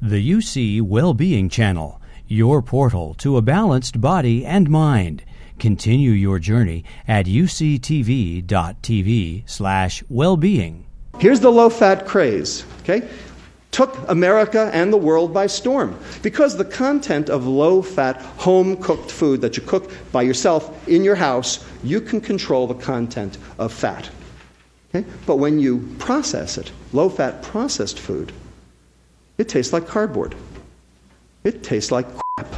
The UC Wellbeing Channel, your portal to a balanced body and mind. Continue your journey at uctv.tv slash wellbeing. Here's the low fat craze, okay? Took America and the world by storm because the content of low fat, home cooked food that you cook by yourself in your house, you can control the content of fat. Okay? But when you process it, low fat processed food, it tastes like cardboard. It tastes like crap.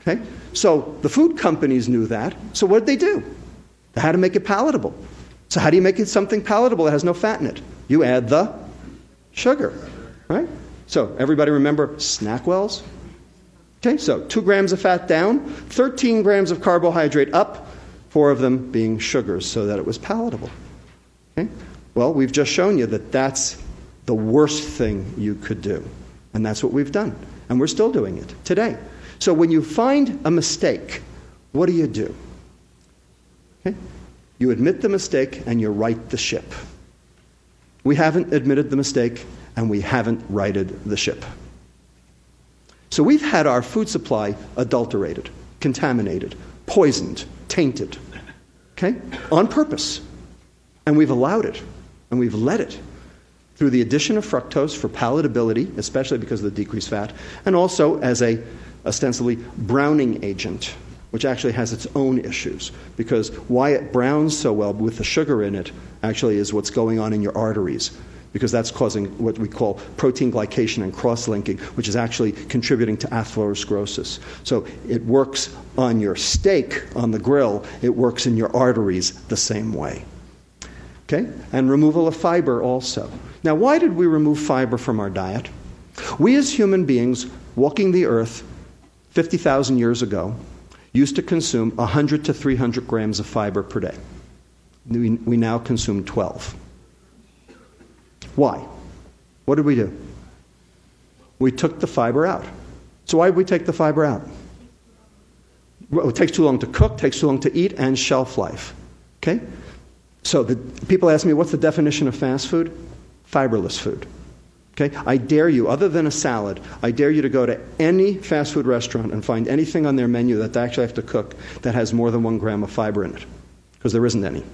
Okay? So the food companies knew that. So what did they do? They had to make it palatable. So how do you make it something palatable that has no fat in it? You add the sugar, right? So everybody remember SnackWells? Okay, so two grams of fat down, 13 grams of carbohydrate up, four of them being sugars so that it was palatable. Okay? Well, we've just shown you that that's the worst thing you could do. And that's what we've done. And we're still doing it today. So when you find a mistake, what do you do? Okay? You admit the mistake and you right the ship. We haven't admitted the mistake and we haven't righted the ship. So we've had our food supply adulterated, contaminated, poisoned, tainted. Okay? On purpose. And we've allowed it. And we've let it through the addition of fructose for palatability, especially because of the decreased fat, and also as a ostensibly browning agent, which actually has its own issues. Because why it browns so well with the sugar in it actually is what's going on in your arteries. Because that's causing what we call protein glycation and cross linking, which is actually contributing to atherosclerosis. So it works on your steak on the grill, it works in your arteries the same way. Okay? And removal of fiber also. Now, why did we remove fiber from our diet? We as human beings walking the earth 50,000 years ago used to consume 100 to 300 grams of fiber per day. We, we now consume 12. Why? What did we do? We took the fiber out. So, why did we take the fiber out? Well, it takes too long to cook, takes too long to eat, and shelf life. Okay? So the, people ask me, what's the definition of fast food? Fiberless food. Okay? I dare you, other than a salad, I dare you to go to any fast food restaurant and find anything on their menu that they actually have to cook that has more than one gram of fiber in it. Because there isn't any.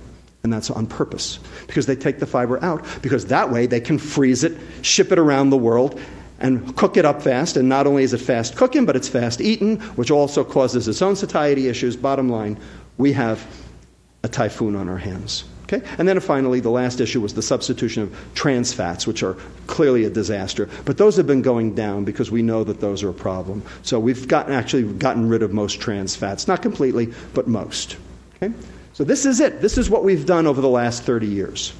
And that's on purpose. Because they take the fiber out, because that way they can freeze it, ship it around the world, and cook it up fast. And not only is it fast cooking, but it's fast eaten, which also causes its own satiety issues. Bottom line, we have a typhoon on our hands. Okay? And then finally, the last issue was the substitution of trans fats, which are clearly a disaster. But those have been going down because we know that those are a problem. So we've gotten, actually gotten rid of most trans fats. Not completely, but most. Okay? So this is it. This is what we've done over the last 30 years.